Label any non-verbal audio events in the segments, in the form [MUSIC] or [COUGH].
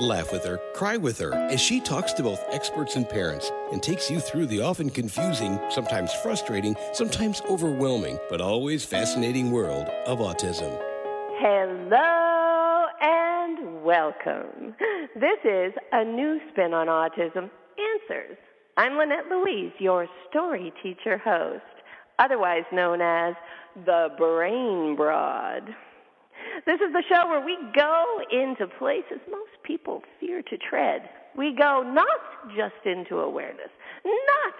Laugh with her, cry with her, as she talks to both experts and parents and takes you through the often confusing, sometimes frustrating, sometimes overwhelming, but always fascinating world of autism. Hello and welcome. This is a new spin on autism answers. I'm Lynette Louise, your story teacher host, otherwise known as the Brain Broad. This is the show where we go into places most people fear to tread. We go not just into awareness, not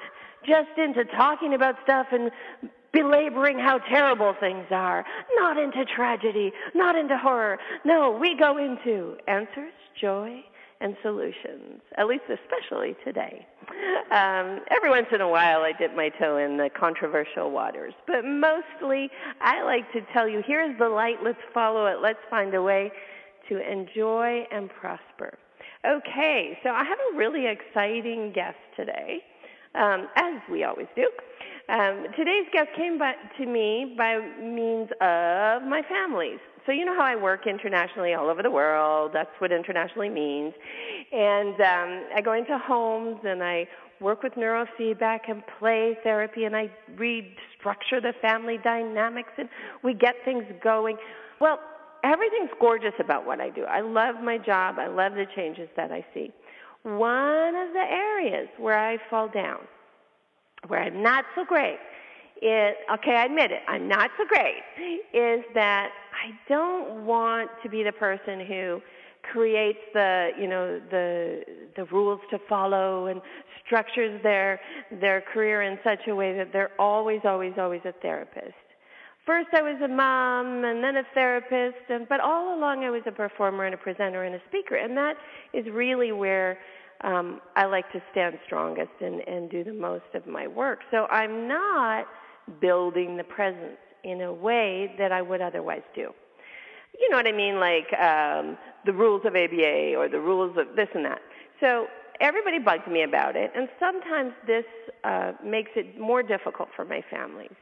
just into talking about stuff and belaboring how terrible things are, not into tragedy, not into horror. No, we go into answers, joy, and solutions, at least especially today. Um, every once in a while, I dip my toe in the controversial waters, but mostly I like to tell you here's the light, let's follow it, let's find a way to enjoy and prosper. Okay, so I have a really exciting guest today, um, as we always do. Um, today's guest came by, to me by means of my family's. So you know how I work internationally all over the world. That's what internationally means. And um, I go into homes and I work with neurofeedback and play therapy and I restructure the family dynamics and we get things going. Well, everything's gorgeous about what I do. I love my job. I love the changes that I see. One of the areas where I fall down, where I'm not so great, is okay, I admit it, I'm not so great, is that I don't want to be the person who creates the you know the the rules to follow and structures their their career in such a way that they're always always always a therapist. First I was a mom and then a therapist, and, but all along I was a performer and a presenter and a speaker, and that is really where um, I like to stand strongest and, and do the most of my work. So I'm not building the presence in a way that I would otherwise do. You know what I mean? Like um, the rules of ABA or the rules of this and that. So everybody bugs me about it, and sometimes this uh, makes it more difficult for my families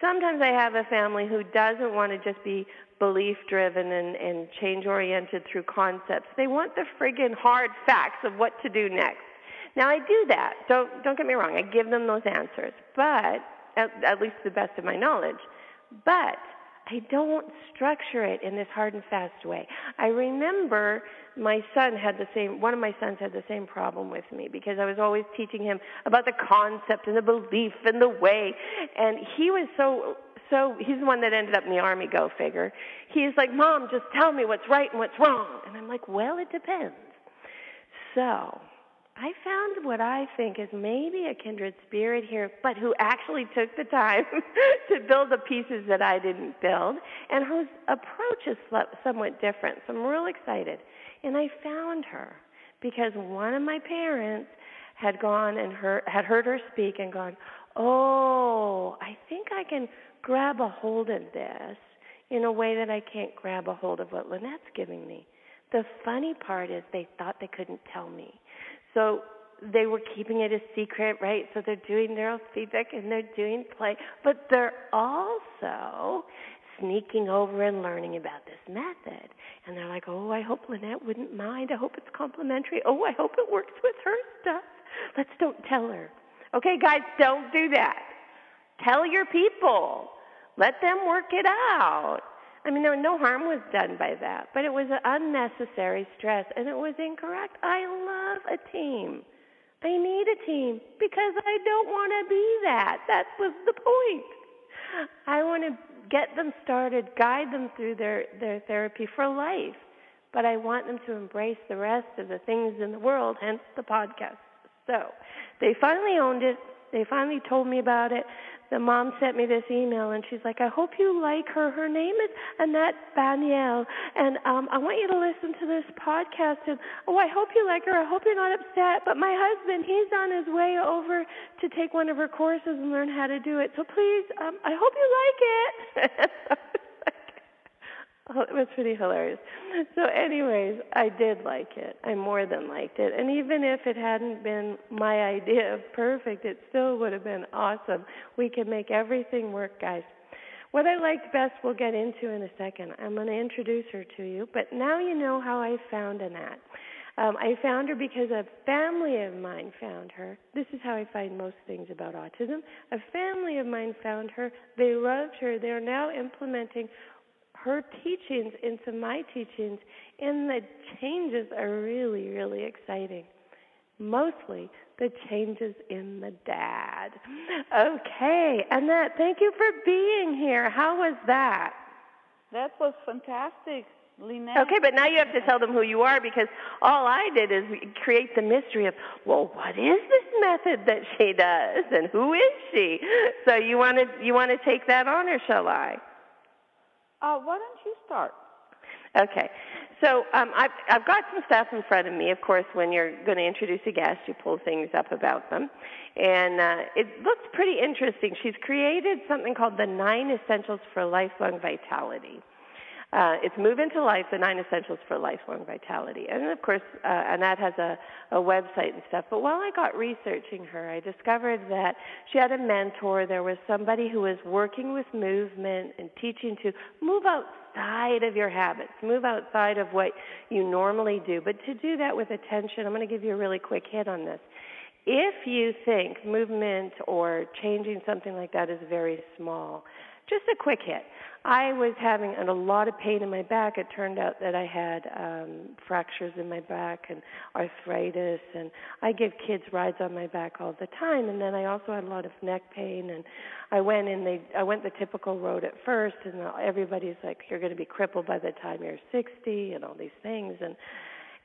sometimes I have a family who doesn't want to just be belief driven and, and change oriented through concepts. They want the friggin' hard facts of what to do next. Now I do that. Don't don't get me wrong. I give them those answers, but at, at least the best of my knowledge. But I don't structure it in this hard and fast way. I remember my son had the same, one of my sons had the same problem with me because I was always teaching him about the concept and the belief and the way. And he was so, so, he's the one that ended up in the army, go figure. He's like, Mom, just tell me what's right and what's wrong. And I'm like, well, it depends. So, I found what I think is maybe a kindred spirit here, but who actually took the time [LAUGHS] to build the pieces that I didn't build, and whose approach is somewhat different. So I'm real excited. And I found her because one of my parents had gone and heard, had heard her speak and gone, "Oh, I think I can grab a hold of this in a way that I can't grab a hold of what Lynette's giving me." The funny part is they thought they couldn't tell me. So they were keeping it a secret, right? So they're doing neurofeedback and they're doing play, but they're also sneaking over and learning about this method. And they're like, oh, I hope Lynette wouldn't mind. I hope it's complementary. Oh, I hope it works with her stuff. Let's don't tell her. Okay, guys, don't do that. Tell your people. Let them work it out. I mean, there no harm was done by that, but it was unnecessary stress and it was incorrect. I love a team. I need a team because I don't want to be that. That was the point. I want to get them started, guide them through their, their therapy for life, but I want them to embrace the rest of the things in the world, hence the podcast. So they finally owned it. They finally told me about it. The mom sent me this email and she's like, I hope you like her. Her name is Anat Baniel. And um, I want you to listen to this podcast. And oh, I hope you like her. I hope you're not upset. But my husband, he's on his way over to take one of her courses and learn how to do it. So please, um, I hope you like it. [LAUGHS] It was pretty hilarious. So, anyways, I did like it. I more than liked it. And even if it hadn't been my idea of perfect, it still would have been awesome. We can make everything work, guys. What I liked best, we'll get into in a second. I'm going to introduce her to you, but now you know how I found Anat. Um, I found her because a family of mine found her. This is how I find most things about autism. A family of mine found her. They loved her. They're now implementing her teachings into my teachings, and the changes are really, really exciting. Mostly the changes in the dad. Okay, Anat, thank you for being here. How was that? That was fantastic. Lynette. Okay, but now you have to tell them who you are because all I did is create the mystery of, well, what is this method that she does and who is she? So you want to you want to take that on or shall I? Uh, why don't you start? Okay. So um, I've, I've got some stuff in front of me. Of course, when you're going to introduce a guest, you pull things up about them. And uh, it looks pretty interesting. She's created something called the Nine Essentials for Lifelong Vitality. Uh, it's Move into Life, the Nine Essentials for Lifelong Vitality. And of course, uh, Anat has a, a website and stuff. But while I got researching her, I discovered that she had a mentor. There was somebody who was working with movement and teaching to move outside of your habits, move outside of what you normally do. But to do that with attention, I'm going to give you a really quick hit on this. If you think movement or changing something like that is very small, just a quick hit. I was having a lot of pain in my back. It turned out that I had um, fractures in my back and arthritis, and I give kids rides on my back all the time. And then I also had a lot of neck pain, and I went in. They I went the typical road at first, and everybody's like, "You're going to be crippled by the time you're 60," and all these things, and.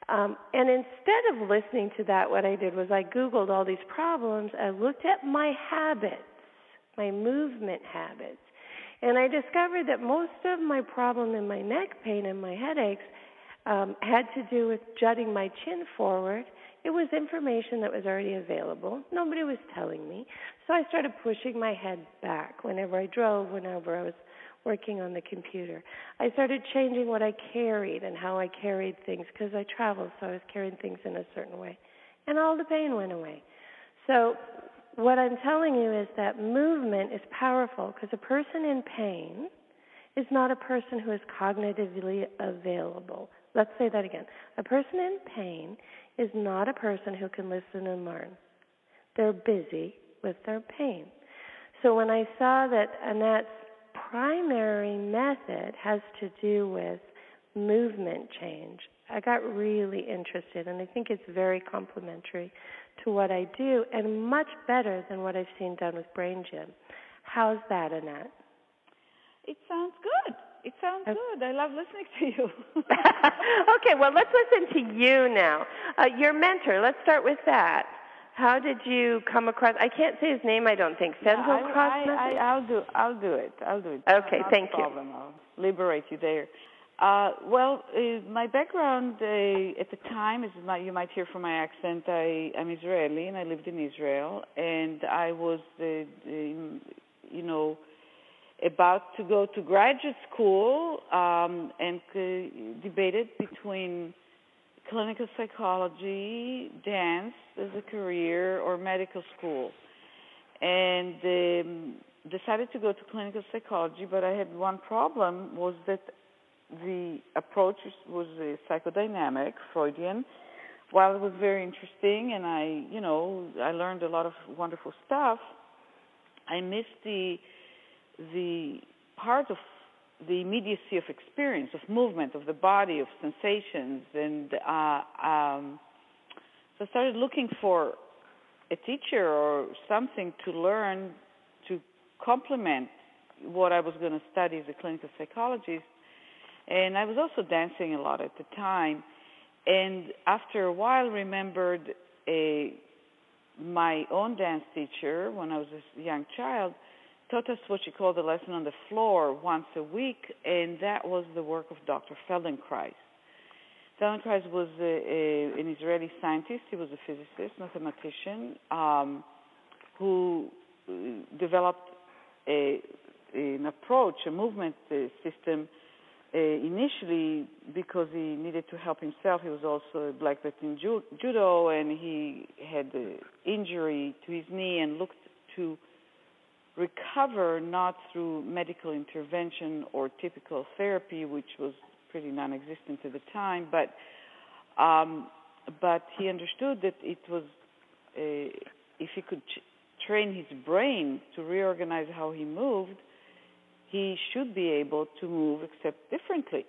Um, and instead of listening to that, what I did was I Googled all these problems. I looked at my habits, my movement habits, and I discovered that most of my problem in my neck pain and my headaches um, had to do with jutting my chin forward. It was information that was already available. Nobody was telling me. So I started pushing my head back whenever I drove, whenever I was working on the computer. I started changing what I carried and how I carried things because I traveled, so I was carrying things in a certain way. And all the pain went away. So what I'm telling you is that movement is powerful because a person in pain is not a person who is cognitively available. Let's say that again. A person in pain is not a person who can listen and learn. They're busy with their pain. So when I saw that Anat's primary method has to do with movement change, I got really interested, and I think it's very complementary to what I do and much better than what I've seen done with Brain Gym. How's that, Anat? It sounds good. It sounds good. I love listening to you. [LAUGHS] okay, well, let's listen to you now. Uh, your mentor, let's start with that. How did you come across? I can't say his name. I don't think. Cross I, I, will do. I'll do it. I'll do it. Okay, thank you. Problem. I'll liberate you there. Uh, well, uh, my background uh, at the time my, you might hear from my accent. I am Israeli and I lived in Israel, and I was, uh, you know, about to go to graduate school um, and uh, debated between clinical psychology, dance as a career, or medical school, and um, decided to go to clinical psychology. But I had one problem was that the approach was uh, psychodynamic, Freudian. While it was very interesting, and I, you know, I learned a lot of wonderful stuff. I missed the the part of the immediacy of experience, of movement, of the body, of sensations, and uh, um, so I started looking for a teacher or something to learn to complement what I was going to study as a clinical psychologist and I was also dancing a lot at the time. And after a while, remembered a my own dance teacher, when I was a young child, taught us what she called the lesson on the floor once a week, and that was the work of Dr. Feldenkrais. Feldenkrais was a, a, an Israeli scientist. He was a physicist, mathematician, um, who uh, developed a, an approach, a movement system uh, initially because he needed to help himself. He was also a black belt in ju- judo, and he had an injury to his knee and looked to recover not through medical intervention or typical therapy, which was pretty non-existent at the time, but um, but he understood that it was uh, if he could ch- train his brain to reorganize how he moved he should be able to move except differently.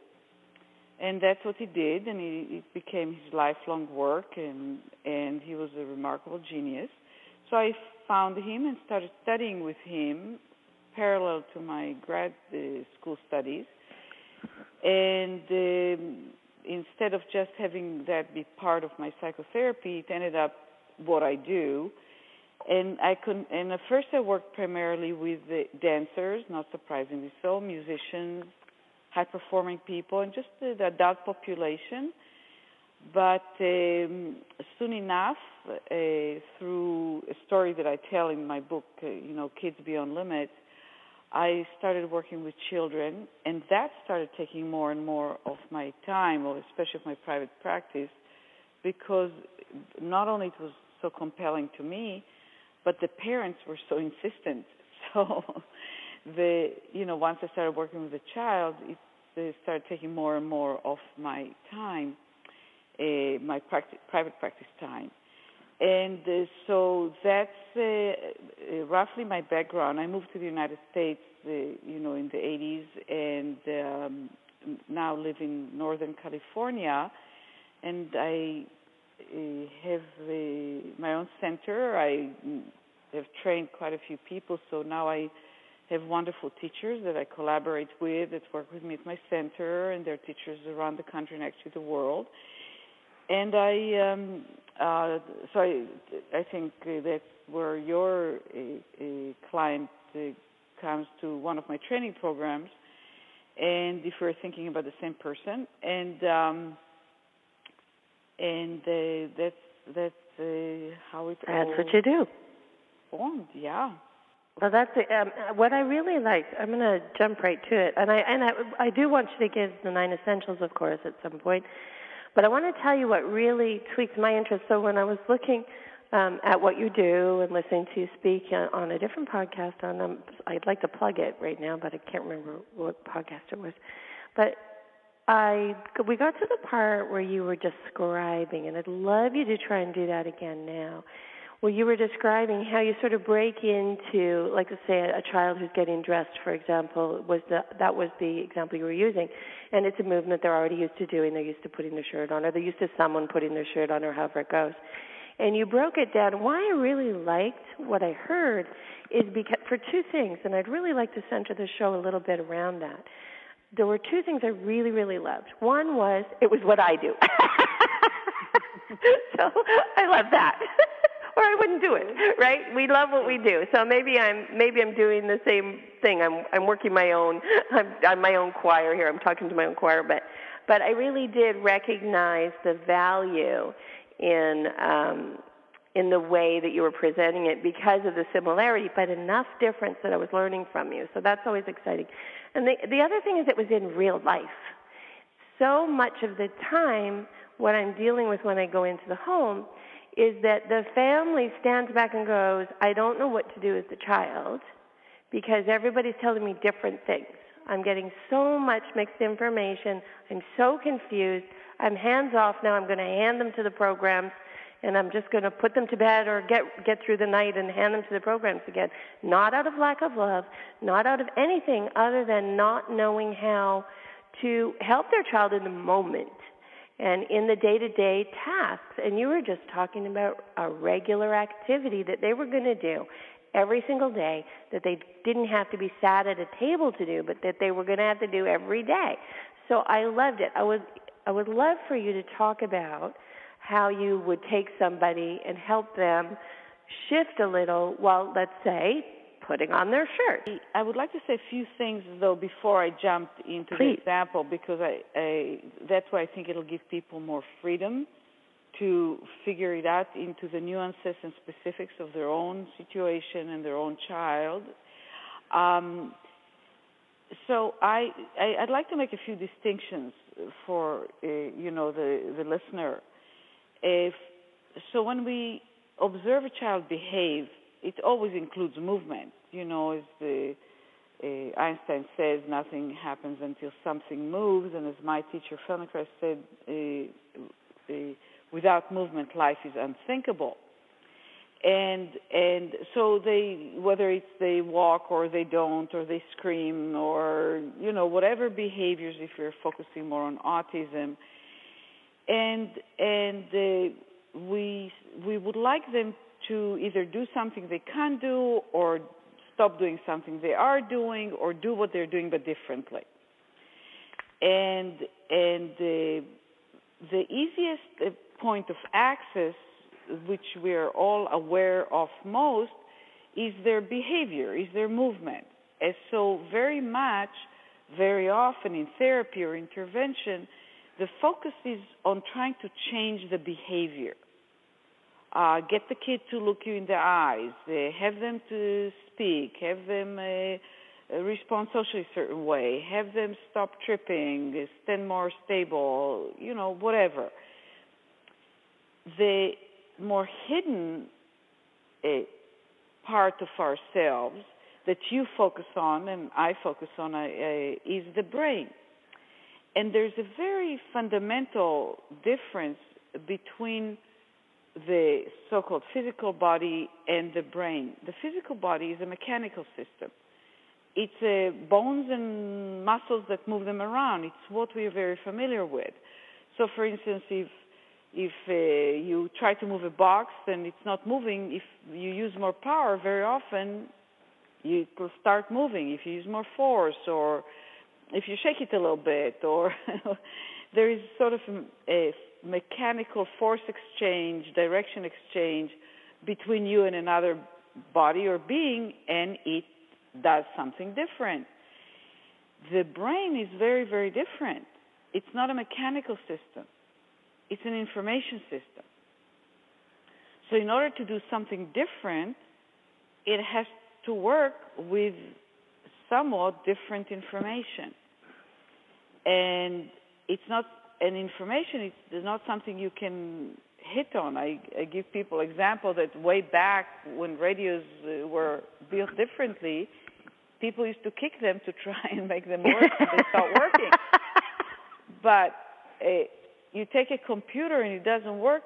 And that's what he did, and he, it became his lifelong work, and and he was a remarkable genius. So I found him and started studying with him, parallel to my grad uh, school studies. And um, instead of just having that be part of my psychotherapy, it ended up what I do and I could and at first I worked primarily with the dancers, not surprisingly so, musicians, high performing people, and just the, the adult population. But um, soon enough, uh, through a story that I tell in my book, uh, you know, Kids Beyond Limits, I started working with children, and that started taking more and more of my time, or especially of my private practice, because not only it was so compelling to me, but the parents were so insistent. [LAUGHS] So the you know once I started working with the child, it, they started taking more and more of my time, uh, my practice, private practice time, and uh, so that's uh, uh, roughly my background. I moved to the United States, uh, you know, in the 80s, and um, now live in Northern California, and I have my own center. I have trained quite a few people, so now I have wonderful teachers that I collaborate with that work with me at my center, and they're teachers around the country and actually the world. And I, um, uh, so I, I think uh, that's where your uh, client uh, comes to one of my training programs, and if we're thinking about the same person, and um, and uh, that's that's uh, how it. That's what you do. Formed, yeah. Well, that's um, what I really liked. I'm going to jump right to it, and I and I, I do want you to give the nine essentials, of course, at some point. But I want to tell you what really tweaks my interest. So when I was looking um, at what you do and listening to you speak on a different podcast, on um, I'd like to plug it right now, but I can't remember what podcast it was. But I we got to the part where you were describing, and I'd love you to try and do that again now. Where you were describing how you sort of break into, like, let's say, a, a child who's getting dressed, for example, was the that was the example you were using, and it's a movement they're already used to doing. They're used to putting their shirt on, or they're used to someone putting their shirt on, or however it goes. And you broke it down. Why I really liked what I heard is because for two things, and I'd really like to center the show a little bit around that there were two things I really, really loved. One was it was what I do. [LAUGHS] so I love that. [LAUGHS] or I wouldn't do it, right? We love what we do. So maybe I'm maybe I'm doing the same thing. I'm I'm working my own I'm I'm my own choir here. I'm talking to my own choir, but but I really did recognize the value in um in the way that you were presenting it because of the similarity, but enough difference that I was learning from you. So that's always exciting. And the, the other thing is it was in real life. So much of the time, what I'm dealing with when I go into the home is that the family stands back and goes, I don't know what to do with the child because everybody's telling me different things. I'm getting so much mixed information. I'm so confused. I'm hands off now. I'm going to hand them to the programs and I'm just going to put them to bed or get get through the night and hand them to the programs again. Not out of lack of love, not out of anything other than not knowing how to help their child in the moment and in the day-to-day tasks. And you were just talking about a regular activity that they were going to do every single day that they didn't have to be sat at a table to do, but that they were going to have to do every day. So I loved it. I would I would love for you to talk about how you would take somebody and help them shift a little while, let's say, putting on their shirt. I would like to say a few things though before I jump into Please. the example because I, I that's why I think it'll give people more freedom to figure it out into the nuances and specifics of their own situation and their own child. Um, so I, I would like to make a few distinctions for uh, you know the the listener. If so, when we observe a child behave, it always includes movement. You know, as the uh, Einstein says, nothing happens until something moves, and as my teacher Feldenkrais said, uh, uh, without movement, life is unthinkable. And and so they, whether it's they walk or they don't, or they scream, or you know whatever behaviors, if you're focusing more on autism, and and uh, we we would like them to either do something they can't do or stop doing something they are doing or do what they're doing but differently. And and the the easiest uh, point of access, which we're all aware of most, is their behavior, is their movement. And so very much, very often in therapy or intervention, the focus is on trying to change the behavior. Uh, get the kid to look you in the eyes, uh, have them to speak, have them uh, respond socially a certain way, have them stop tripping, uh, stand more stable, you know, whatever. The more hidden uh, part of ourselves that you focus on and I focus on uh, is the brain. And there's a very fundamental difference between the so-called physical body and the brain. The physical body is a mechanical system. It's uh, bones and muscles that move them around. It's what we are very familiar with. So, for instance, if if uh, you try to move a box and it's not moving, if you use more power, very often it will start moving. If you use more force, or if you shake it a little bit, or [LAUGHS] there is sort of a mechanical force exchange, direction exchange between you and another body or being, and it does something different. The brain is very, very different. It's not a mechanical system, it's an information system. So, in order to do something different, it has to work with somewhat different information. And it's not an information it's not something you can hit on. I, I give people example that way back when radios uh, were built differently, people used to kick them to try and make them work and they start [LAUGHS] working. But uh, you take a computer and it doesn't work,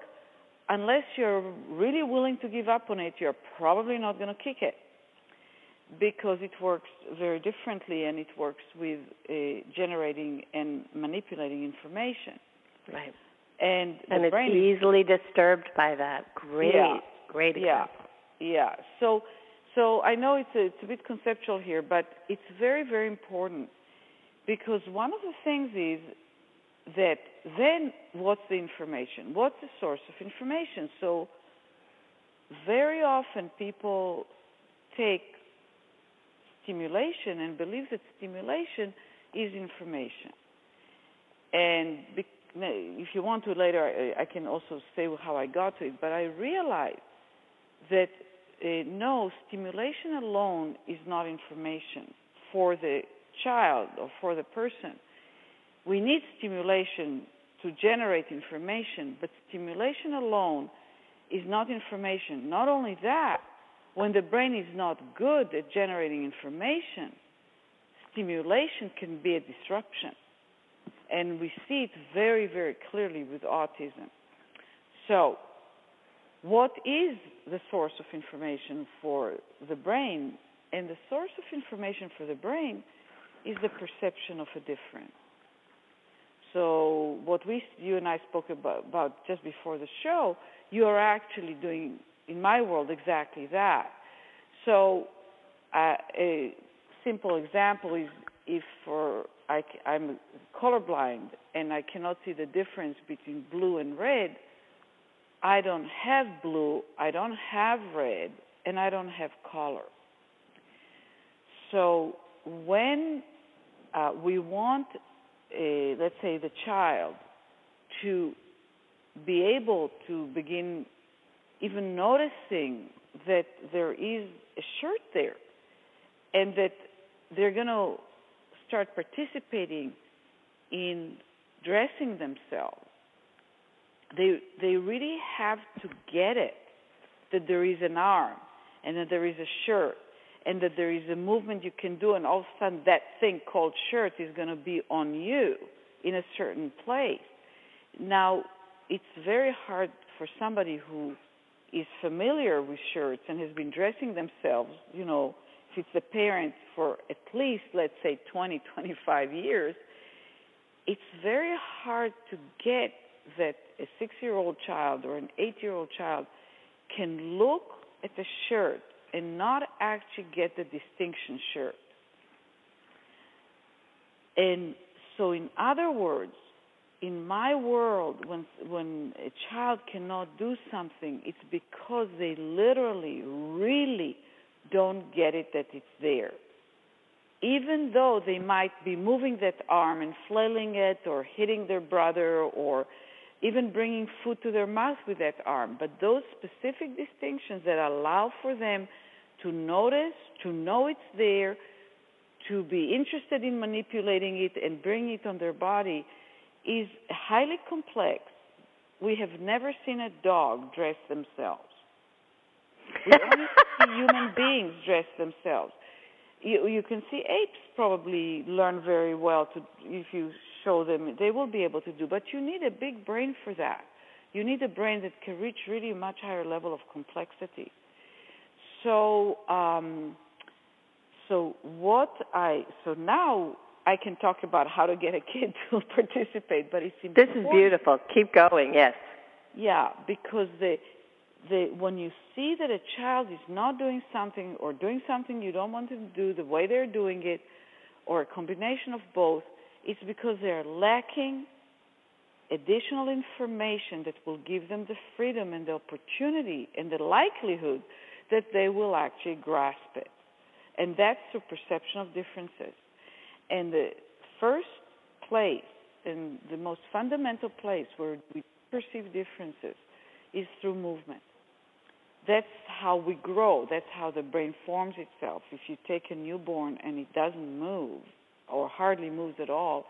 unless you're really willing to give up on it, you're probably not going to kick it because it works very differently and it works with uh, generating and manipulating information. Right. And and it's brain easily disturbed by that. Great, yeah. great yeah. example. Yeah. So, so I know it's a, it's a bit conceptual here, but it's very, very important because one of the things is that then what's the information? What's the source of information? So, very often people take stimulation and believe that stimulation is information. And if you want to later, I can also say how I got to it. But I realized that uh, no, stimulation alone is not information for the child or for the person. We need stimulation to generate information, but stimulation alone is not information. Not only that, when the brain is not good at generating information, stimulation can be a disruption. And we see it very, very clearly with autism. So, what is the source of information for the brain? And the source of information for the brain is the perception of a difference. So, what we, you and I spoke about, about just before the show, you are actually doing, in my world, exactly that. So, uh, a simple example is if for I, I'm colorblind and I cannot see the difference between blue and red, I don't have blue, I don't have red, and I don't have color. So when uh, we want, a, let's say, the child to be able to begin even noticing that there is a shirt there and that they're going to start participating in dressing themselves. They they really have to get it that there is an arm and that there is a shirt and that there is a movement you can do and all of a sudden that thing called shirt is going to be on you in a certain place. Now it's very hard for somebody who is familiar with shirts and has been dressing themselves you know if it's a parent for at least let's say 20 [LAUGHS] 25 years it's very hard to get that a six year old child or an eight year old child can look at the shirt and not actually get the distinction shirt. And so, in other words, in my world, when when a child cannot do something, it's because they literally, really don't get it that it's there. Even though they might be moving that arm and flailing it, or hitting their brother, or even bringing food to their mouth with that arm. But those specific distinctions that allow for them to notice, to know it's there, to be interested in manipulating it and bring it on their body is highly complex. We have never seen a dog dress themselves. We only [LAUGHS] see human beings dress themselves. You, you can see apes probably learn very well to if you show them they will be able to do but you need a big brain for that you need a brain that can reach really a much higher level of complexity so um, so what i so now i can talk about how to get a kid [LAUGHS] to participate but it's important. this is beautiful keep going yes yeah because the the when you see that a child is not doing something or doing something you don't want them to do the way they're doing it or a combination of both it's because they're lacking additional information that will give them the freedom and the opportunity and the likelihood that they will actually grasp it. And that's the perception of differences. And the first place and the most fundamental place where we perceive differences is through movement. That's how we grow. That's how the brain forms itself. If you take a newborn and it doesn't move, or hardly moves at all,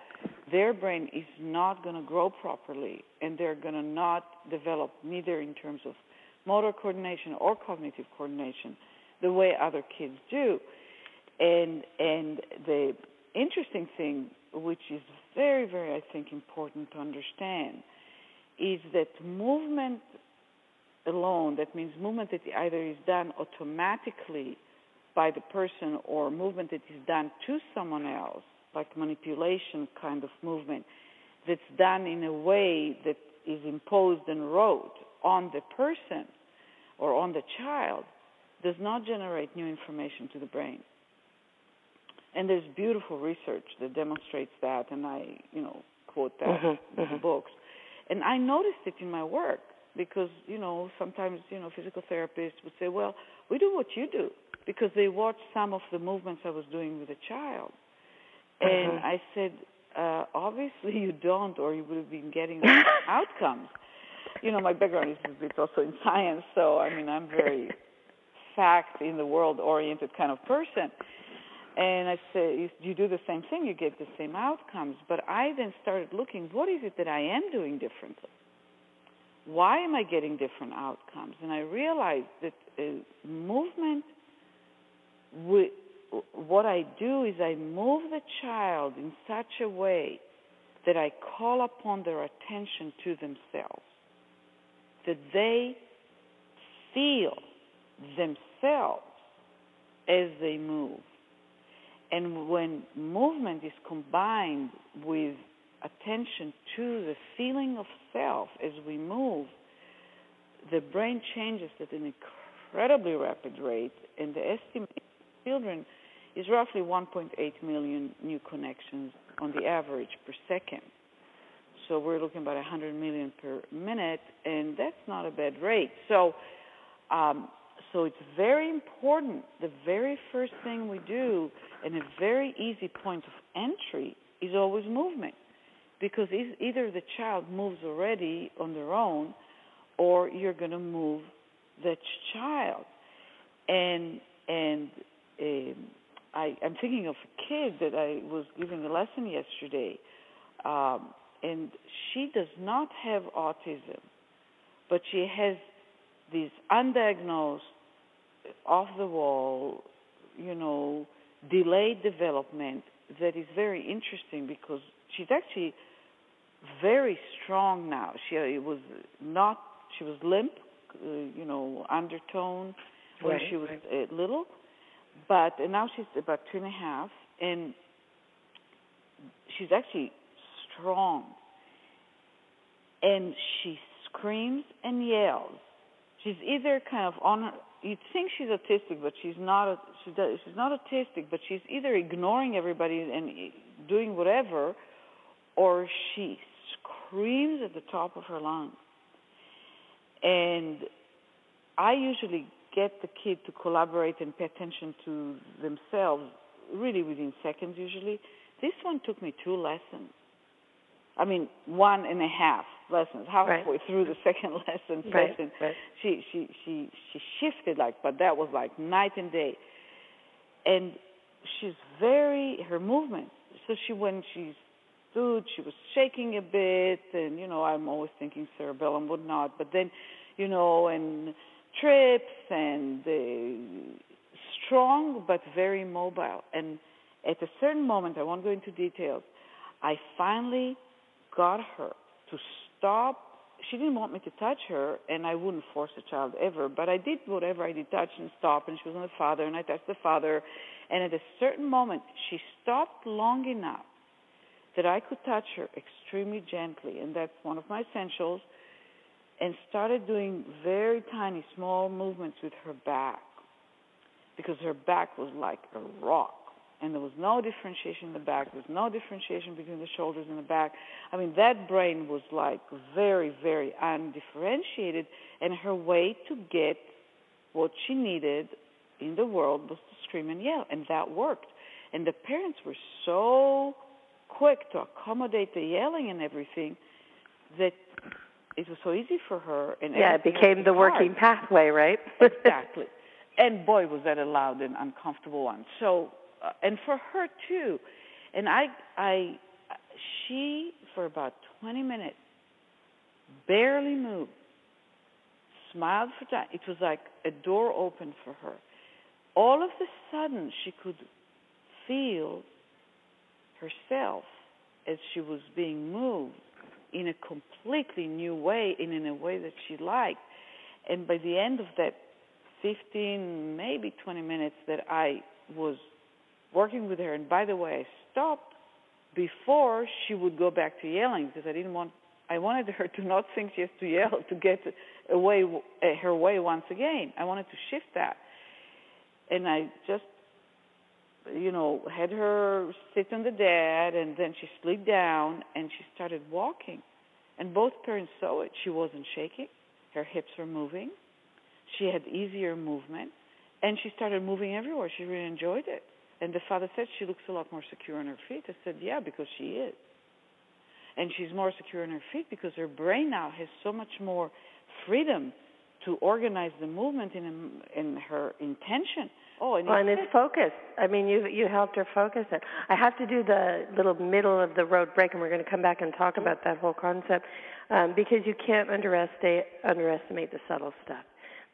their brain is not going to grow properly and they're going to not develop neither in terms of motor coordination or cognitive coordination the way other kids do. And and the interesting thing which is very very I think important to understand is that movement alone that means movement that either is done automatically by the person or movement that is done to someone else, like manipulation kind of movement, that's done in a way that is imposed and rote on the person or on the child, does not generate new information to the brain. And there's beautiful research that demonstrates that, and I, you know, quote that mm-hmm, in mm-hmm. books. And I noticed it in my work because, you know, sometimes, you know, physical therapists would say, well, we do what you do because they watched some of the movements I was doing with a child. And mm-hmm. I said, uh, obviously you don't, or you would have been getting [LAUGHS] outcomes. You know, my background is a bit also in science, so I mean, I'm very [LAUGHS] fact in the world oriented kind of person. And I said, you do the same thing, you get the same outcomes. But I then started looking, what is it that I am doing differently? Why am I getting different outcomes? And I realized that uh, movement what I do is I move the child in such a way that I call upon their attention to themselves, that they feel themselves as they move. And when movement is combined with attention to the feeling of self as we move, the brain changes at an incredibly rapid rate, and the estimate children is roughly 1.8 million new connections on the average per second. So we're looking about 100 million per minute, and that's not a bad rate. So, um, so it's very important. The very first thing we do, and a very easy point of entry, is always movement, because either the child moves already on their own, or you're going to move the child. And and um, I, I'm thinking of a kid that I was giving a lesson yesterday, um, and she does not have autism, but she has this undiagnosed, off the wall, you know, delayed development that is very interesting because she's actually very strong now. She uh, was not, she was limp, uh, you know, undertone when right, she was right. uh, little, but and now she's about two and a half, and she's actually strong. And she screams and yells. She's either kind of on her. You'd think she's autistic, but she's not. A, she's not autistic, but she's either ignoring everybody and doing whatever, or she screams at the top of her lungs. And I usually get the kid to collaborate and pay attention to themselves really within seconds usually. This one took me two lessons. I mean, one and a half lessons. Halfway right. through the [LAUGHS] second lesson right, session, right. she she she she shifted like, but that was like night and day. And she's very her movement. So she when she stood, she was shaking a bit, and you know, I'm always thinking cerebellum would not, but then, you know, and trips and uh, strong but very mobile. And at a certain moment, I won't go into details, I finally got her to stop. She didn't want me to touch her, and I wouldn't force a child ever, but I did whatever I did touch and stop, and she was on the father, and I touched the father. And at a certain moment, she stopped long enough that I could touch her extremely gently, and that's one of my essentials and started doing very tiny, small movements with her back because her back was like a rock. And there was no differentiation in the back. There was no differentiation between the shoulders and the back. I mean, that brain was like very, very undifferentiated. And her way to get what she needed in the world was to scream and yell. And that worked. And the parents were so quick to accommodate the yelling and everything that it was so easy for her. And yeah, it became the working pathway, right? [LAUGHS] exactly. And boy, was that a loud and uncomfortable one. So, Uh, and for her too. And I, I, she for about 20 minutes barely moved, smiled for time. It was like a door opened for her. All of a sudden, she could feel herself as she was being moved in a completely new way and in a way that she liked. And by the end of that 15, maybe 20 minutes that I was working with her, and by the way, I stopped before she would go back to yelling because I didn't want, I wanted her to not think she has to yell to get away eh, her way once again. I wanted to shift that. And I just you know, had her sit on the dad, and then she slid down and she started walking. And both parents saw it. She wasn't shaking, her hips were moving, she had easier movement, and she started moving everywhere. She really enjoyed it. And the father said she looks a lot more secure on her feet. I said, yeah, because she is. And she's more secure on her feet because her brain now has so much more freedom to organize the movement in in her intention Oh, and, well, and it's focused. I mean, you you helped her focus it. I have to do the little middle of the road break, and we're going to come back and talk about that whole concept um, because you can't underestimate underestimate the subtle stuff.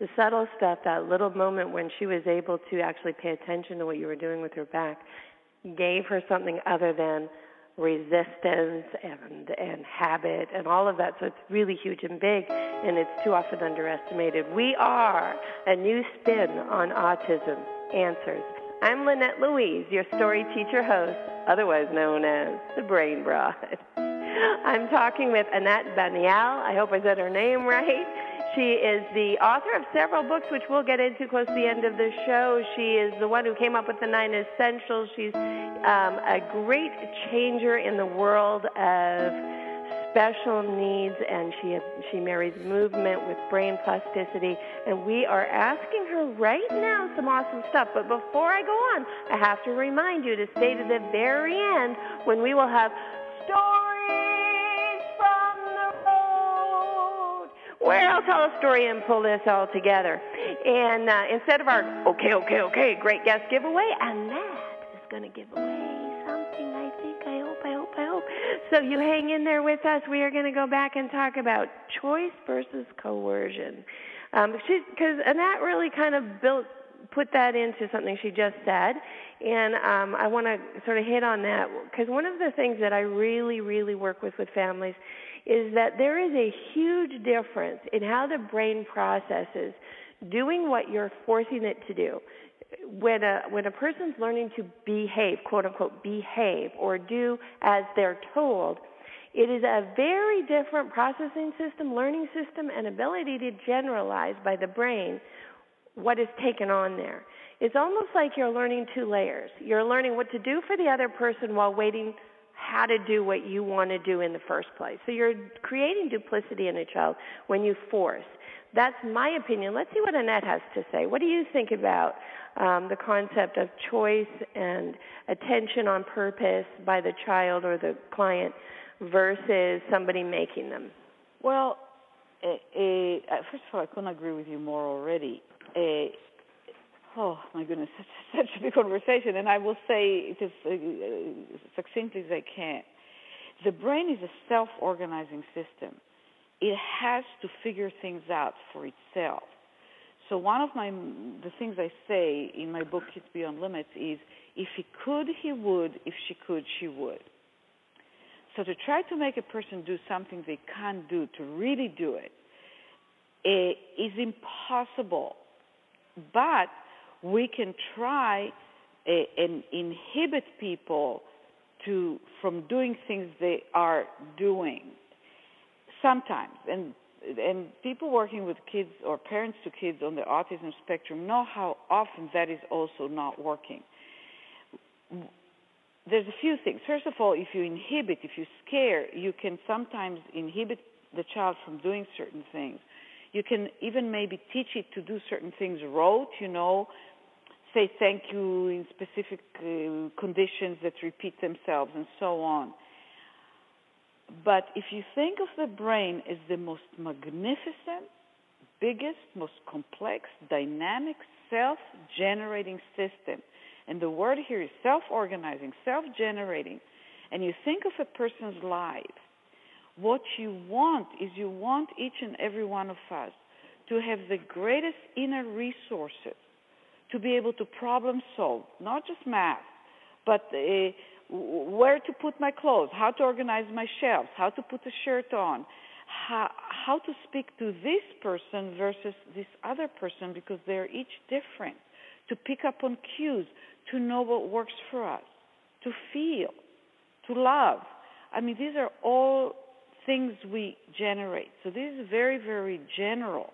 The subtle stuff, that little moment when she was able to actually pay attention to what you were doing with her back, gave her something other than resistance and and habit and all of that. So it's really huge and big, and it's too often underestimated. We are a new spin on autism answers. I'm Lynette Louise, your story teacher host, otherwise known as the Brain Broad. [LAUGHS] I'm talking with Anat Baniel. I hope I said her name right. She is the author of several books, which we'll get into close to the end of the show. She is the one who came up with the nine essentials. She's um, a great changer in the world of special needs, and she she marries movement with brain plasticity. And we are asking her right now some awesome stuff. But before I go on, I have to remind you to stay to the very end when we will have stories where I'll tell a story and pull this all together. And uh, instead of our okay, okay, okay, great guest giveaway, and that is going to give away something. I think. I hope. I hope. I hope. So you hang in there with us. We are going to go back and talk about choice versus coercion. Um, because Anat really kind of built put that into something she just said, and um, I want to sort of hit on that because one of the things that I really, really work with with families is that there is a huge difference in how the brain processes doing what you're forcing it to do. When a when a person's learning to behave, quote unquote, behave or do as they're told, it is a very different processing system, learning system, and ability to generalize by the brain what is taken on there. It's almost like you're learning two layers. You're learning what to do for the other person while waiting how to do what you want to do in the first place. So you're creating duplicity in a child when you force. That's my opinion. Let's see what Anat has to say. What do you think about um, the concept of choice and attention on purpose by the child or the client versus somebody making them? Well, uh, uh, first of all, I couldn't agree with you more already. Uh, oh my goodness, [LAUGHS] such, such a big conversation, and I will say it as uh, succinctly as I can. The brain is a self-organizing system it has to figure things out for itself. So one of my the things I say in my book Kids Beyond Limits is if he could he would if she could she would. So to try to make a person do something they can't do to really do it, it is impossible. But we can try uh, and inhibit people to from doing things they are doing. Sometimes and and people working with kids or parents to kids on the autism spectrum know how often that is also not working. There's a few things. First of all if you inhibit if you scare you can sometimes inhibit the child from doing certain things. You can even maybe teach it to do certain things rote you know say thank you in specific uh, conditions that repeat themselves and so on. But if you think of the brain as the most magnificent, biggest, most complex, dynamic, self generating system, and the word here is self organizing, self generating, and you think of a person's life, what you want is you want each and every one of us to have the greatest inner resources to be able to problem solve, not just math, but uh, where to put my clothes, how to organize my shelves, how to put a shirt on, how, how to speak to this person versus this other person because they're each different, to pick up on cues, to know what works for us, to feel, to love. I mean, these are all things we generate. So this is very, very general.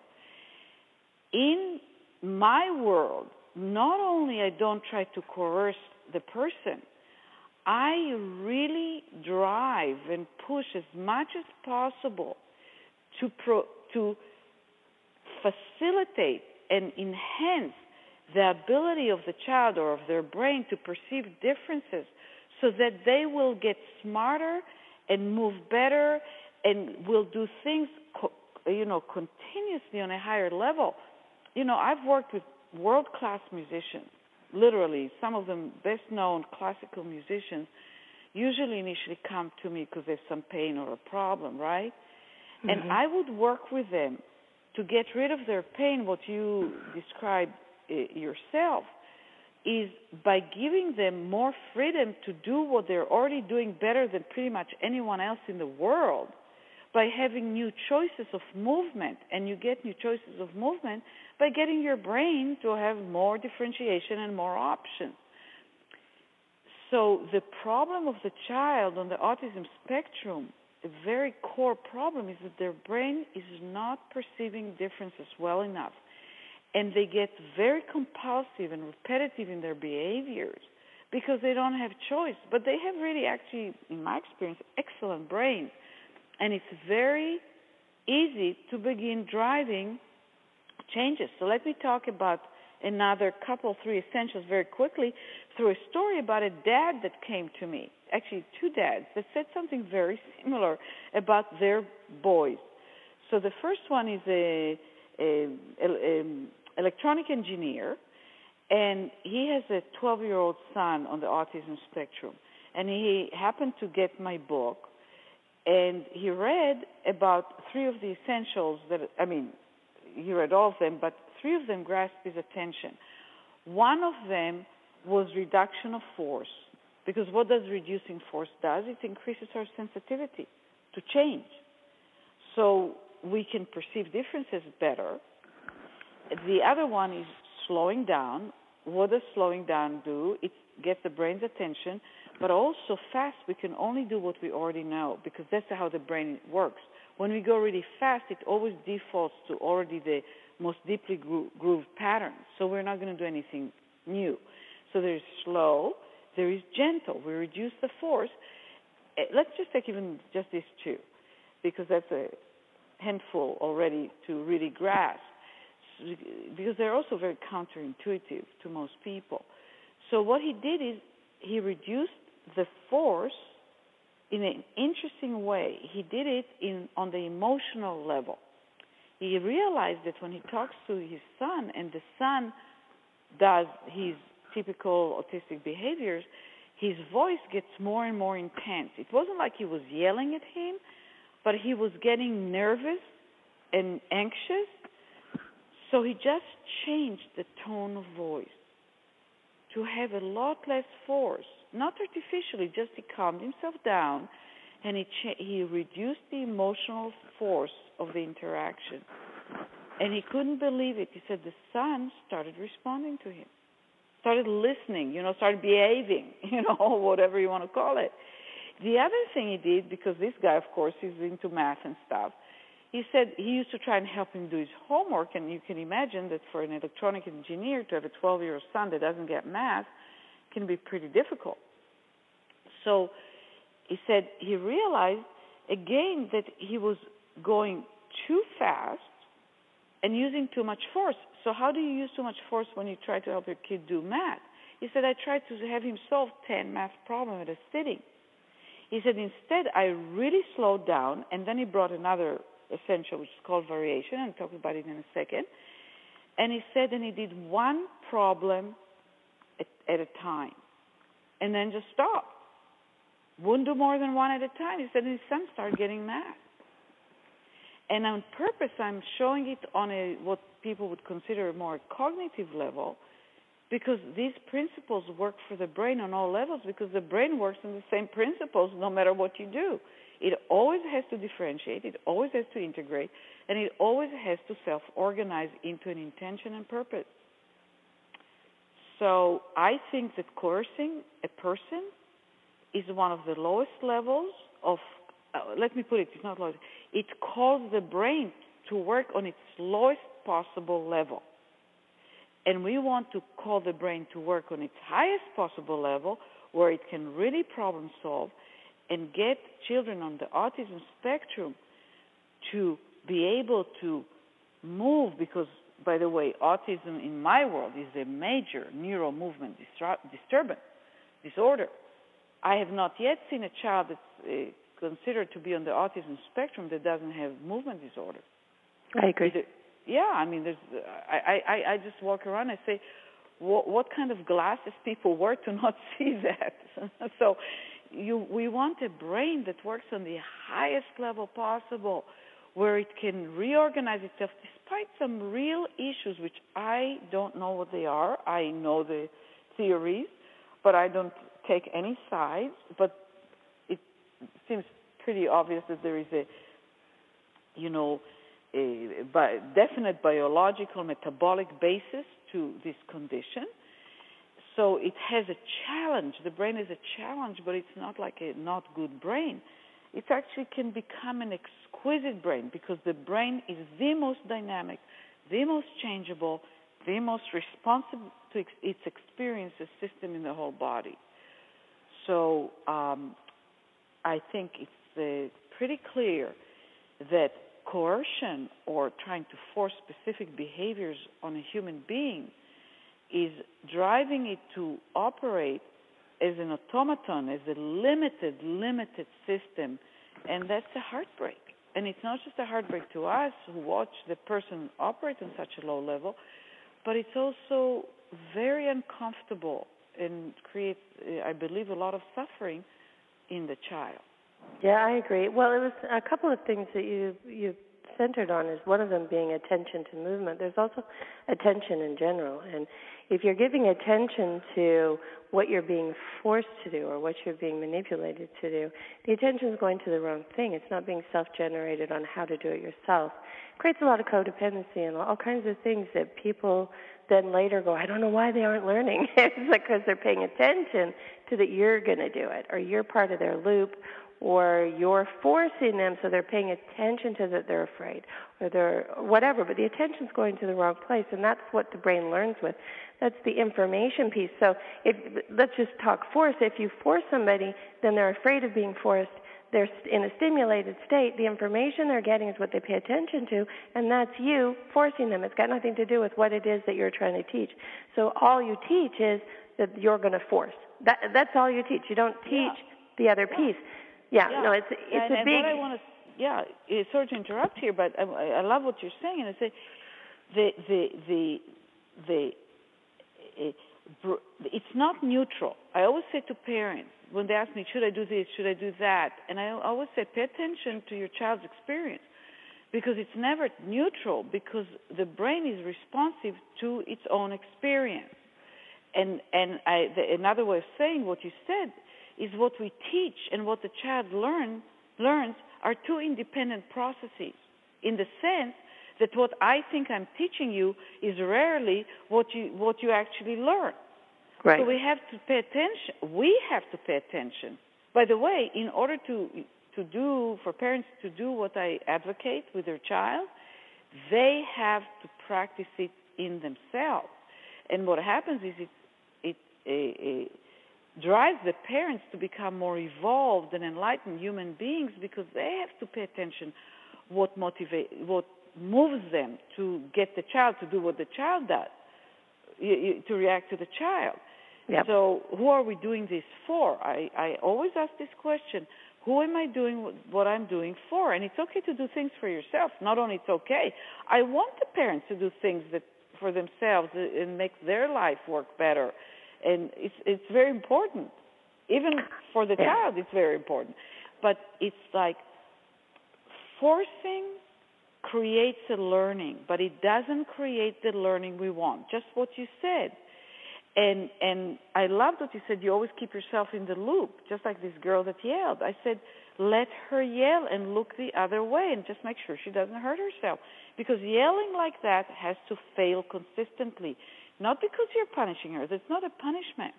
In my world, not only I don't try to coerce the person, I really drive and push as much as possible to pro, to facilitate and enhance the ability of the child or of their brain to perceive differences so that they will get smarter and move better and will do things you know continuously on a higher level. You know i've worked with world class musicians literally some of the best known classical musicians usually initially come to me because there's some pain or a problem, right? Mm-hmm. And I would work with them to get rid of their pain, what you describe uh, yourself, is by giving them more freedom to do what they're already doing better than pretty much anyone else in the world by having new choices of movement. And you get new choices of movement by getting your brain to have more differentiation and more options. So the problem of the child on the autism spectrum, a very core problem is that their brain is not perceiving differences well enough. And they get very compulsive and repetitive in their behaviors because they don't have choice. But they have really actually, in my experience, excellent brains. and it's very easy to begin driving changes. So let me talk about another couple, three essentials very quickly through a story about a dad that came to me. Actually, two dads that said something very similar about their boys. So the first one is a, a, a, a electronic engineer, and he has a 12-year-old son on the autism spectrum. And he happened to get my book, and he read about three of the essentials that I mean, he read all of them, but three of them grasped his attention. One of them was reduction of force, because what does reducing force does? It increases our sensitivity to change. So we can perceive differences better. The other one is slowing down. What does slowing down do? It gets the brain's attention, but also fast we can only do what we already know because that's how the brain works. When we go really fast, it always defaults to already the most deeply gro- grooved patterns. So we're not going to do anything new. So there's slow, there is gentle. We reduce the force. Eh, let's just take even just these two, because that's a handful already to really grasp, because they're also very counterintuitive to most people. So what he did is he reduced the force in an interesting way. He did it in on the emotional level. He realized that when he talks to his son and the son does his typical autistic behaviors, his voice gets more and more intense. It wasn't like he was yelling at him, but he was getting nervous and anxious. So he just changed the tone of voice to have a lot less force, not artificially, just he calmed himself down and he cha- he reduced the emotional force of the interaction. And he couldn't believe it. He said the son started responding to him, started listening, you know, started behaving, [LAUGHS] you know, whatever you want to call it. The other thing he did, because this guy, of course, is into math and stuff, he said he used to try and help him do his homework, and you can imagine that for an electronic engineer to have a 12 year old son that doesn't get math can be pretty difficult. So he said he realized again that he was going too fast and using too much force. So, how do you use too much force when you try to help your kid do math? He said, I tried to have him solve 10 math problems at a sitting. He said, instead, I really slowed down, and then he brought another essential, which is called variation, and talk about it in a second. And he said, and he did one problem at, at a time, and then just stopped. Wouldn't do more than one at a time. He said, and his son started getting mad. And on purpose, I'm showing it on a what people would consider a more cognitive level, because these principles work for the brain on all levels. Because the brain works on the same principles no matter what you do. It always has to differentiate, it always has to integrate, and it always has to self organize into an intention and purpose. So I think that coercing a person is one of the lowest levels of, uh, let me put it, it's not lowest, it calls the brain to work on its lowest possible level. And we want to call the brain to work on its highest possible level where it can really problem solve and get children on the autism spectrum to be able to move because by the way autism in my world is a major neural movement disturbance disorder. I have not yet seen a child that's uh, considered to be on the autism spectrum that doesn't have movement disorder. I agree. Either, yeah i mean there's i i i just walk around and say what, what kind of glasses people wear to not [LAUGHS] see that? [LAUGHS] So you, we want a brain that works on the highest level possible, where it can reorganize itself despite some real issues, which I don't know what they are. I know the theories, but I don't take any sides. But it seems pretty obvious that there is a, you know, a, definite biological metabolic basis to this condition so it has a challenge. The brain is a challenge, but it's not like a not good brain. It actually can become an exquisite brain because the brain is the most dynamic, the most changeable, the most responsive to its experiences system in the whole body. So um, I think it's uh, pretty clear that coercion or trying to force specific behaviors on a human being is driving it to operate as an automaton, as a limited, limited system, and that's a heartbreak. And it's not just a heartbreak to us who watch the person operate on such a low level, but it's also very uncomfortable and creates, uh, I believe, a lot of suffering in the child. Yeah, I agree. Well, it was a couple of things that you you centered on. Is one of them being attention to movement. There's also attention in general, and if you're giving attention to what you're being forced to do or what you're being manipulated to do, the attention is going to the wrong thing. It's not being self-generated on how to do it yourself. It creates a lot of codependency and all kinds of things that people then later go, I don't know why they aren't learning. [LAUGHS] it's because they're paying attention to that you're going to do it or you're part of their loop or you're forcing them so they're paying attention to that they're afraid or they're whatever but the attention's going to the wrong place and that's what the brain learns with. That's the information piece. So if let's just talk force. If you force somebody then they're afraid of being forced. They're in a stimulated state. The information they're getting is what they pay attention to and that's you forcing them. It's got nothing to do with what it is that you're trying to teach. So all you teach is that you're going to force. That that's all you teach. You don't teach yeah. the other piece yeah, yeah. no, it's it's and, a and big. What I want to, yeah, sorry to interrupt here, but I, I love what you're saying, and I say the the the the. Uh, it's not neutral. I always say to parents when they ask me, should I do this, should I do that, and I always say, pay attention to your child's experience because it's never neutral because the brain is responsive to its own experience. And and I, the, another way of saying what you said is what we teach and what the child learn, learns are two independent processes in the sense that what I think I'm teaching you is rarely what you what you actually learn. Right. So we have to pay attention. We have to pay attention. By the way, in order to to do for parents to do what I advocate with their child, they have to practice it in themselves. And what happens is it it a, a drives the parents to become more evolved and enlightened human beings because they have to pay attention what motivate what moves them to get the child to do what the child does to react to the child. Yep. so who are we doing this for? I i always ask this question who am i doing what i'm doing for? And it's okay to do things for yourself. Not only it's okay. I want the parents to do things that for themselves uh, and make their life work better and it's it's very important. Even for the child, it's very important. But it's like forcing creates a learning, but it doesn't create the learning we want. Just what you said. And and I loved what you said. You always keep yourself in the loop, just like this girl that yelled. I said, let her yell and look the other way, and just make sure she doesn't hurt herself. Because yelling like that has to fail consistently. Not because you're punishing her. That's not a punishment.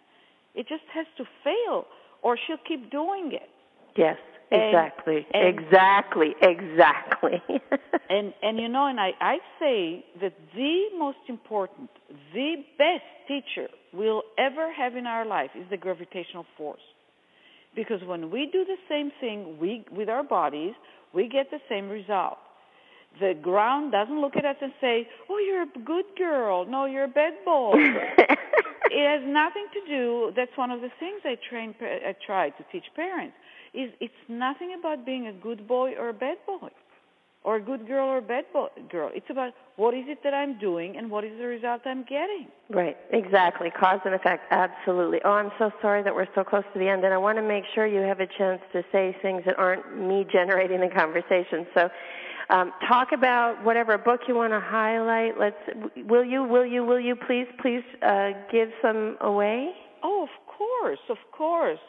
It just has to fail, or she'll keep doing it. Yes, exactly, and, and, exactly, exactly. [LAUGHS] and and you know, and I I say that the most important, the best teacher we'll ever have in our life is the gravitational force, because when we do the same thing we with our bodies, we get the same result the ground doesn't look at us and say, "Oh, you're a good girl." No, you're a bad boy. [LAUGHS] it has nothing to do. That's one of the things I train. I try to teach parents. Is it's nothing about being a good boy or a bad boy, or a good girl or a bad boy, girl. It's about what is it that I'm doing and what is the result I'm getting. Right. Exactly. Cause and effect. Absolutely. Oh, I'm so sorry that we're so close to the end, and I want to make sure you have a chance to say things that aren't me generating the conversation. So um, talk about whatever book you want to highlight. Let's. Will you? Will you? Will you? Please, please uh, give some away. Oh, of course, of course.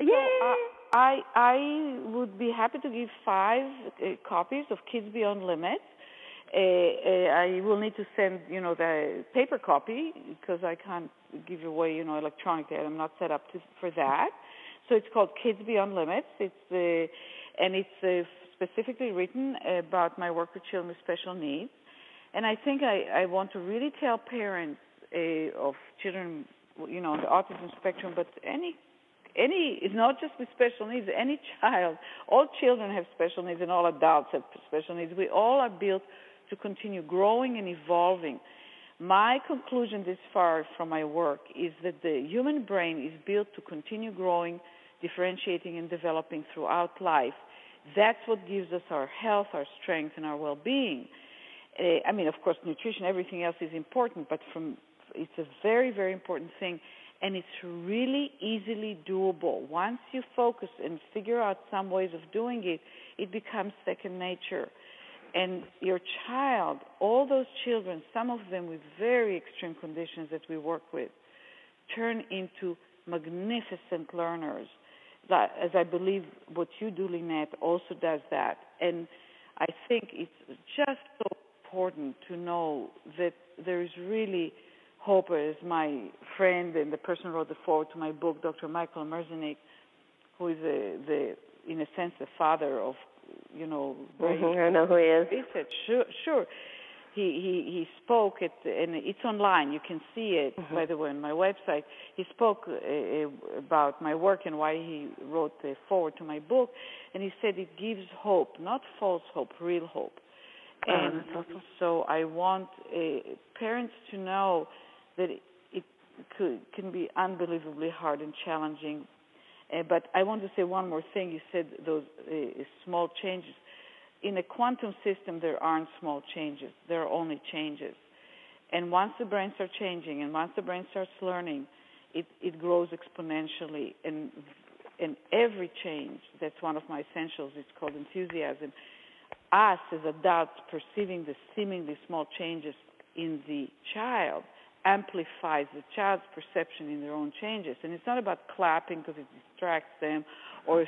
Yeah. So, uh, I I would be happy to give five uh, copies of Kids Beyond Limits. Uh, uh, I will need to send you know the paper copy because I can't give away you know electronically. I'm not set up to, for that. So it's called Kids Beyond Limits. It's uh, and it's uh, specifically written about my work with children with special needs. And I think I, I want to really tell parents uh, of children, you know, on the autism spectrum, but any any it's not just with special needs any child all children have special needs and all adults have special needs. We all are built to continue growing and evolving. My conclusion this far from my work is that the human brain is built to continue growing differentiating and developing throughout life that's what gives us our health our strength and our well-being uh, i mean of course nutrition everything else is important but from it's a very very important thing and it's really easily doable. Once you focus and figure out some ways of doing it, it becomes second nature. And your child, all those children, some of them with very extreme conditions that we work with, turn into magnificent learners. That, as I believe what you do, Lynette, also does that. And I think it's just so important to know that there is really Hope is my friend and the person who wrote the foreword to my book, Dr. Michael Merzenich, who is a, the, in a sense, the father of, you know, mm-hmm, I know who he is. Research. Sure, sure. He he he spoke at, and it's online. You can see it, mm-hmm. by the way, on my website. He spoke uh, about my work and why he wrote the foreword to my book, and he said it gives hope, not false hope, real hope. Oh, and awesome. so I want uh, parents to know that it could, can be unbelievably hard and challenging. Uh, but I want to say one more thing. You said those uh, small changes. In a quantum system, there aren't small changes. There are only changes. And once the brain starts changing, and once the brain starts learning, it, it grows exponentially. And and every change, that's one of my essentials. It's called enthusiasm. Us as adults perceiving the seemingly small changes in the child amplifies the child's perception in their own changes. And it's not about clapping because it distracts them or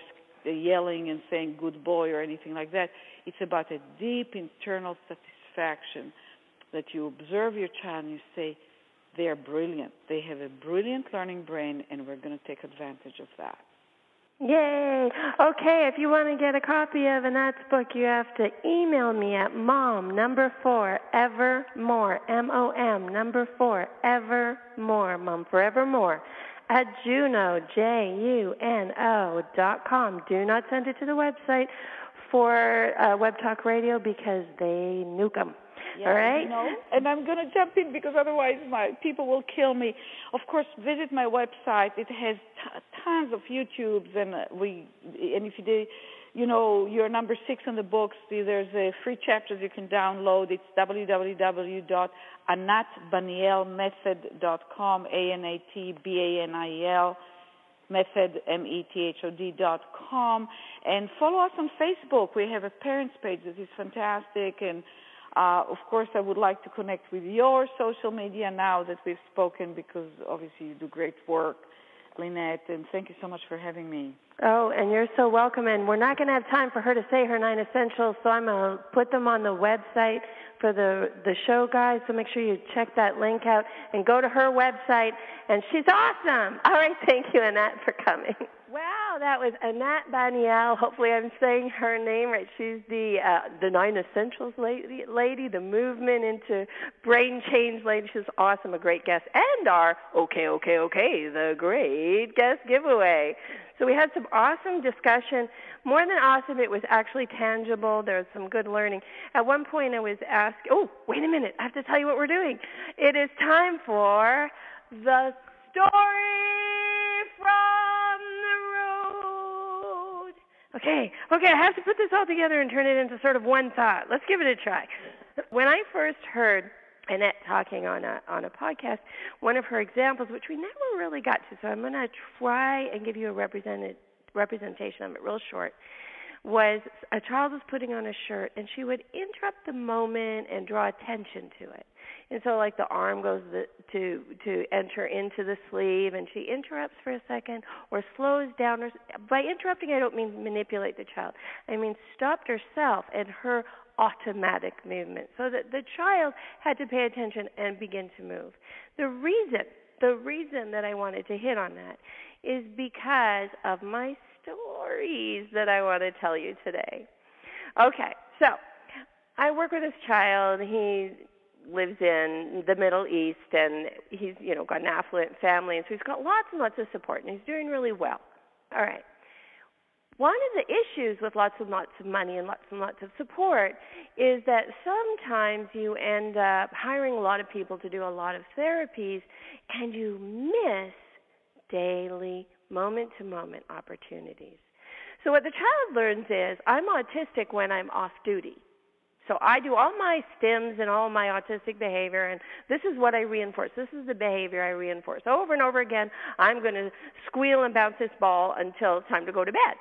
yelling and saying good boy or anything like that. It's about a deep internal satisfaction that you observe your child and you say, they are brilliant. They have a brilliant learning brain, and we're going to take advantage of that. Yay! Okay, if you want to get a copy of Anat's book, you have to email me at mom number four evermore m o m number four evermore mom forevermore at Juno j u n o dot com. Do not send it to the website for uh, Web Talk Radio because they nuke them. Yeah, All right. You know, and I'm going to jump in because otherwise my people will kill me. Of course, visit my website. It has t- tons of YouTubes, and uh, we and if you did, you know, you're number six in the books. There's a free chapters you can download. It's www.anatbanielmethod.com. A N A T B A N I E L method m e t h o d dot com and follow us on facebook we have a parents page that is fantastic and uh, of course, I would like to connect with your social media now that we've spoken because obviously you do great work, Lynette, and thank you so much for having me. Oh, and you're so welcome. And we're not going to have time for her to say her nine essentials, so I'm going to put them on the website for the the show, guys. So make sure you check that link out and go to her website. And she's awesome. All right, thank you, Anat, for coming. Wow, that was Anat Baniel. Hopefully, I'm saying her name right. She's the uh, the Nine Essentials lady, lady, the movement into brain change lady. She's awesome, a great guest, and our okay, okay, okay, the great guest giveaway. So we had some awesome discussion. More than awesome, it was actually tangible. There was some good learning. At one point, I was asked, "Oh, wait a minute! I have to tell you what we're doing. It is time for the story okay, okay, I have to put this all together and turn it into sort of one thought. Let's give it a try. When I first heard Anat talking on a on a podcast, one of her examples, which we never really got to, so I'm going to try and give you a represented representation of it real short was a child was putting on a shirt and she would interrupt the moment and draw attention to it. And so like the arm goes the, to to enter into the sleeve and she interrupts for a second or slows down or by interrupting I don't mean manipulate the child. I mean stopped herself and her automatic movement so that the child had to pay attention and begin to move. The reason the reason that I wanted to hit on that is because of my stories that I want to tell you today. Okay, so I work with this child. He lives in the Middle East, and he's you know got an affluent family, and so he's got lots and lots of support, and he's doing really well. All right. One of the issues with lots and lots of money and lots and lots of support is that sometimes you end up hiring a lot of people to do a lot of therapies and you miss daily, moment to moment opportunities. So, what the child learns is I'm autistic when I'm off duty. So I do all my stims and all my autistic behavior, and this is what I reinforce. This is the behavior I reinforce over and over again. I'm going to squeal and bounce this ball until it's time to go to bed.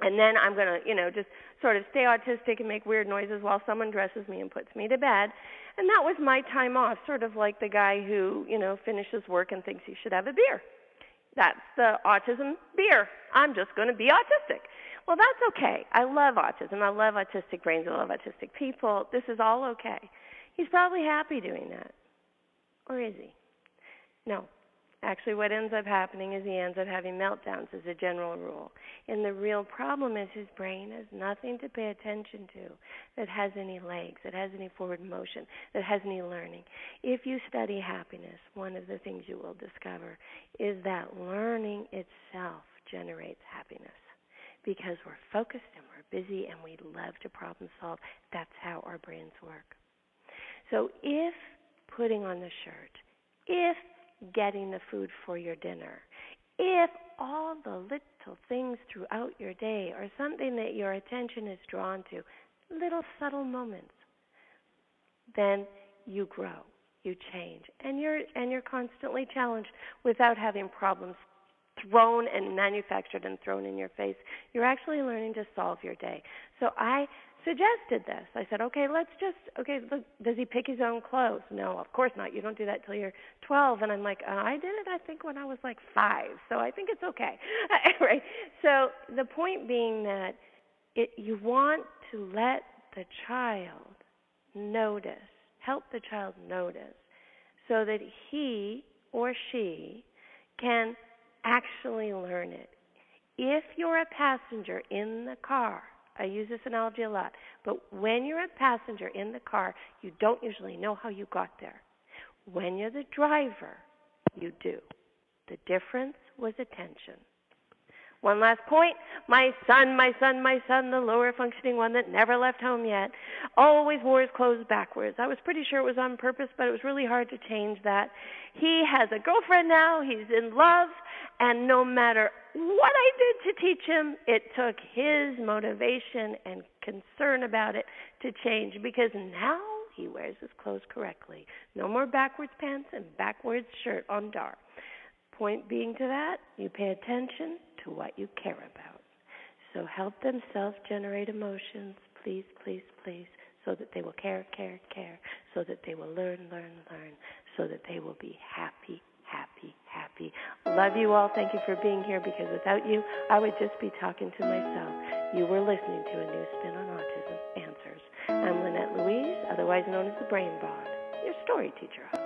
And then I'm going to, you know, just sort of stay autistic and make weird noises while someone dresses me and puts me to bed. And that was my time off, sort of like the guy who, you know, finishes work and thinks he should have a beer. That's the autism beer. I'm just going to be autistic. Well, that's okay. I love autism. I love autistic brains. I love autistic people. This is all okay. He's probably happy doing that. Or is he? No. Actually, what ends up happening is he ends up having meltdowns as a general rule. And the real problem is his brain has nothing to pay attention to that has any legs, that has any forward motion, that has any learning. If you study happiness, one of the things you will discover is that learning itself generates happiness because we're focused and we're busy and we love to problem solve. That's how our brains work. So if putting on the shirt, if getting the food for your dinner, if all the little things throughout your day are something that your attention is drawn to, little subtle moments, then you grow, you change, and you're and you're constantly challenged without having problems thrown and manufactured and thrown in your face. You're actually learning to solve your day. So I suggested this. I said, okay, let's just, okay, look, does he pick his own clothes? No, of course not. You don't do that till you're 12. And I'm like, uh, I did it, I think, when I was like five. So I think it's okay. [LAUGHS] right? So the point being that it, you want to let the child notice, help the child notice, so that he or she can actually learn it. If you're a passenger in the car, I use this analogy a lot, but when you're a passenger in the car, you don't usually know how you got there. When you're the driver, you do. The difference was attention. One last point. My son, my son, my son, the lower functioning one that never left home yet, always wore his clothes backwards. I was pretty sure it was on purpose, but it was really hard to change that. He has a girlfriend now, he's in love, and no matter what I did to teach him, it took his motivation and concern about it to change because now he wears his clothes correctly. No more backwards pants and backwards shirt on Dar. Point being to that, you pay attention to what you care about. So help them self generate emotions, please, please, please, so that they will care, care, care, so that they will learn, learn, learn, so that they will be happy, happy, happy. Love you all. Thank you for being here because without you, I would just be talking to myself. You were listening to a new spin on autism answers. I'm Lynette Louise, otherwise known as the Brain Broad, your story teacher.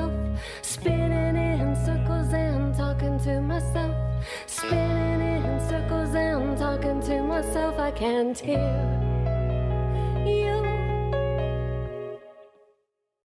Can't hear you.